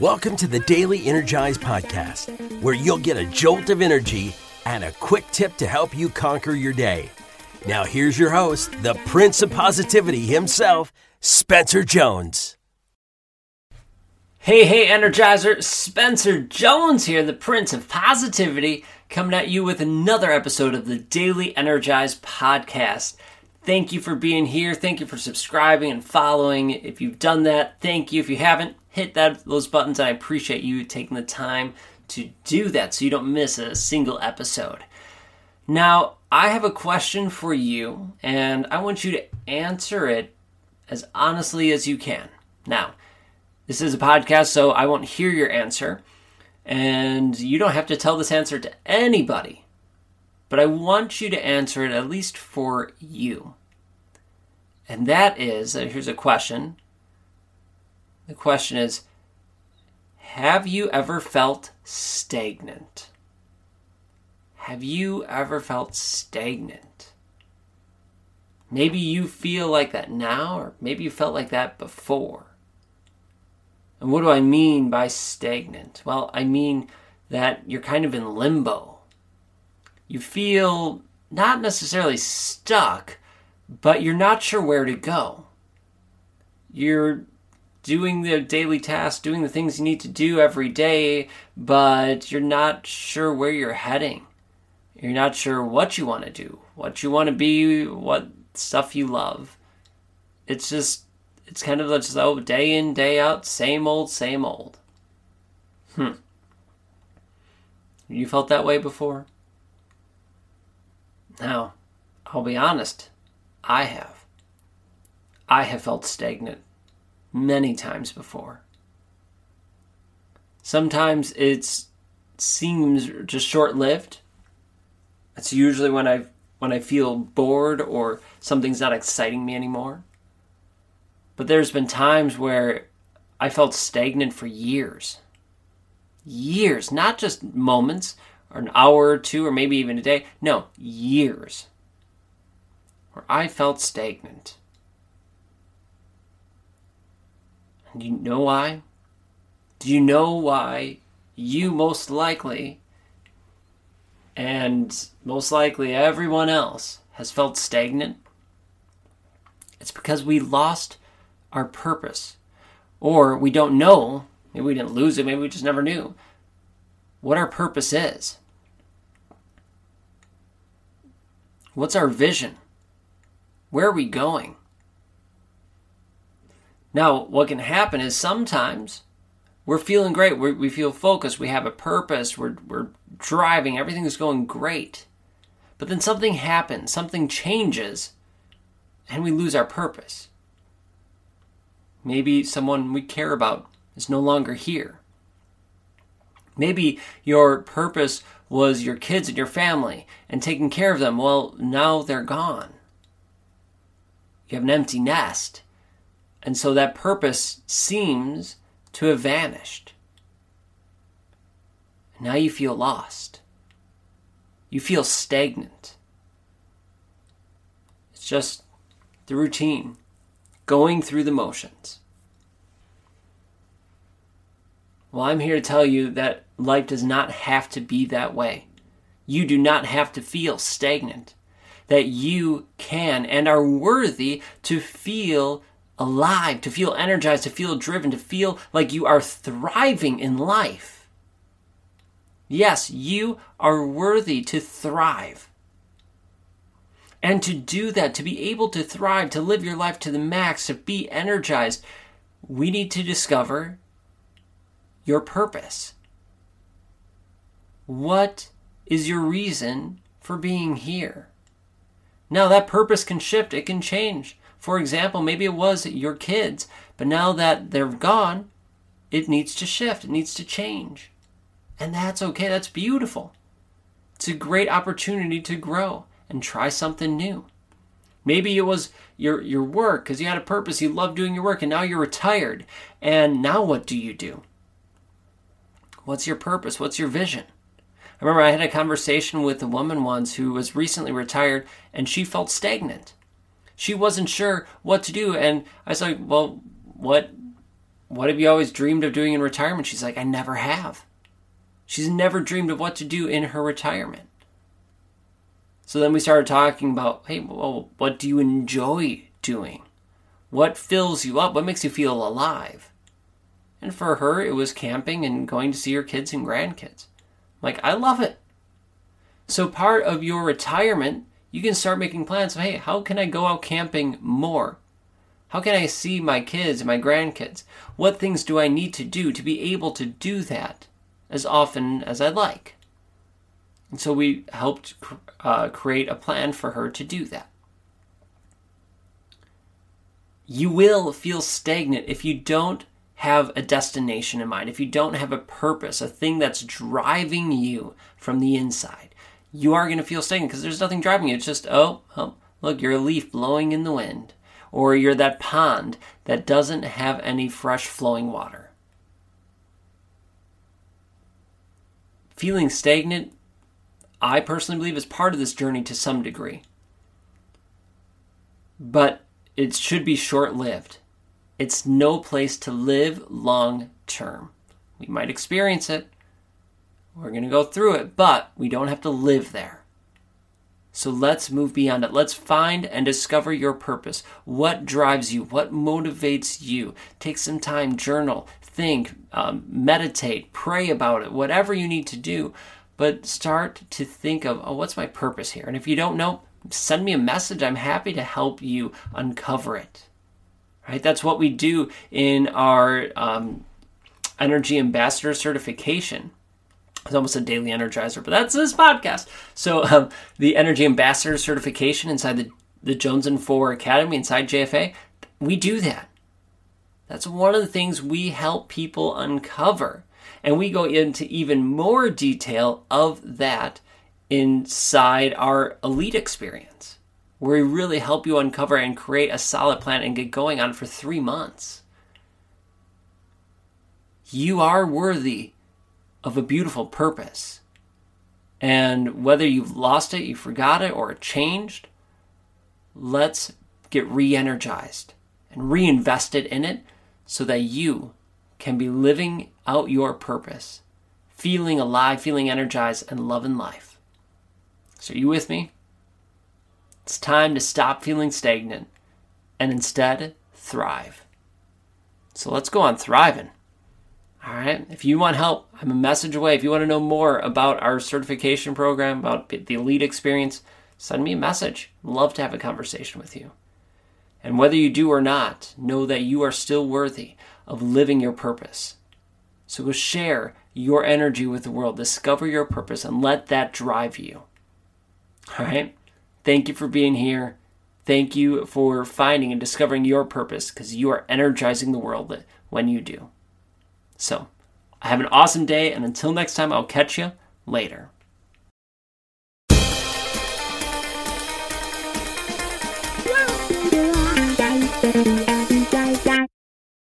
Welcome to the Daily Energize Podcast, where you'll get a jolt of energy and a quick tip to help you conquer your day. Now, here's your host, the Prince of Positivity himself, Spencer Jones. Hey, hey, Energizer, Spencer Jones here, the Prince of Positivity, coming at you with another episode of the Daily Energize Podcast. Thank you for being here. Thank you for subscribing and following. If you've done that, thank you. If you haven't, hit that those buttons. I appreciate you taking the time to do that so you don't miss a single episode. Now, I have a question for you, and I want you to answer it as honestly as you can. Now, this is a podcast, so I won't hear your answer, and you don't have to tell this answer to anybody. But I want you to answer it at least for you. And that is uh, here's a question the question is Have you ever felt stagnant? Have you ever felt stagnant? Maybe you feel like that now, or maybe you felt like that before. And what do I mean by stagnant? Well, I mean that you're kind of in limbo. You feel not necessarily stuck, but you're not sure where to go. You're doing the daily tasks, doing the things you need to do every day, but you're not sure where you're heading. You're not sure what you want to do, what you want to be, what stuff you love. It's just, it's kind of just, oh, day in, day out, same old, same old. Hmm. You felt that way before? Now, I'll be honest, I have. I have felt stagnant many times before. Sometimes it seems just short-lived. It's usually when I when I feel bored or something's not exciting me anymore. But there's been times where I felt stagnant for years. Years, not just moments or an hour or two or maybe even a day. No, years. Where I felt stagnant. Do you know why? Do you know why you most likely, and most likely everyone else, has felt stagnant? It's because we lost our purpose. Or we don't know, maybe we didn't lose it, maybe we just never knew what our purpose is. What's our vision? Where are we going? Now, what can happen is sometimes we're feeling great. We're, we feel focused. We have a purpose. We're, we're driving. Everything is going great. But then something happens, something changes, and we lose our purpose. Maybe someone we care about is no longer here. Maybe your purpose was your kids and your family and taking care of them. Well, now they're gone. You have an empty nest and so that purpose seems to have vanished. Now you feel lost. You feel stagnant. It's just the routine, going through the motions. Well, I'm here to tell you that life does not have to be that way. You do not have to feel stagnant. That you can and are worthy to feel alive, to feel energized, to feel driven, to feel like you are thriving in life. Yes, you are worthy to thrive. And to do that, to be able to thrive, to live your life to the max, to be energized, we need to discover your purpose. What is your reason for being here? Now, that purpose can shift, it can change. For example, maybe it was your kids, but now that they're gone, it needs to shift, it needs to change. And that's okay, that's beautiful. It's a great opportunity to grow and try something new. Maybe it was your your work because you had a purpose, you loved doing your work, and now you're retired. And now what do you do? What's your purpose? What's your vision? I remember I had a conversation with a woman once who was recently retired and she felt stagnant she wasn't sure what to do and i was like well what What have you always dreamed of doing in retirement? She's like, I never have. She's never dreamed of what to do in her retirement. So then we started talking about, hey, well, what do you enjoy doing? What fills you up? What makes you feel alive? And for her, it was camping and going to see her kids and grandkids. Like, I love it. So, part of your retirement, you can start making plans of, hey, how can I go out camping more? How can I see my kids and my grandkids? What things do I need to do to be able to do that as often as I like? And so we helped uh, create a plan for her to do that. You will feel stagnant if you don't have a destination in mind, if you don't have a purpose, a thing that's driving you from the inside. You are going to feel stagnant because there's nothing driving you. It's just, oh, oh, look, you're a leaf blowing in the wind or you're that pond that doesn't have any fresh flowing water. Feeling stagnant, I personally believe, is part of this journey to some degree. But it should be short lived. It's no place to live long term. We might experience it, we're going to go through it, but we don't have to live there. So let's move beyond it. Let's find and discover your purpose. What drives you? What motivates you? Take some time, journal, think, um, meditate, pray about it, whatever you need to do. But start to think of, oh, what's my purpose here? And if you don't know, send me a message. I'm happy to help you uncover it. Right? That's what we do in our um, Energy Ambassador certification it's almost a daily energizer, but that's this podcast. So um, the Energy Ambassador certification inside the the Jones and Four Academy inside JFA, we do that. That's one of the things we help people uncover, and we go into even more detail of that inside our elite experience, where we really help you uncover and create a solid plan and get going on for three months. You are worthy of a beautiful purpose. And whether you've lost it, you forgot it, or it changed, let's get re energized and reinvested in it so that you can be living out your purpose, feeling alive, feeling energized, and loving life. So, are you with me? It's time to stop feeling stagnant and instead thrive. So, let's go on thriving. All right. If you want help, I'm a message away. If you want to know more about our certification program, about the elite experience, send me a message. I'd love to have a conversation with you. And whether you do or not, know that you are still worthy of living your purpose. So go share your energy with the world, discover your purpose, and let that drive you. All right. Thank you for being here. Thank you for finding and discovering your purpose because you are energizing the world when you do. So, have an awesome day, and until next time, I'll catch you later.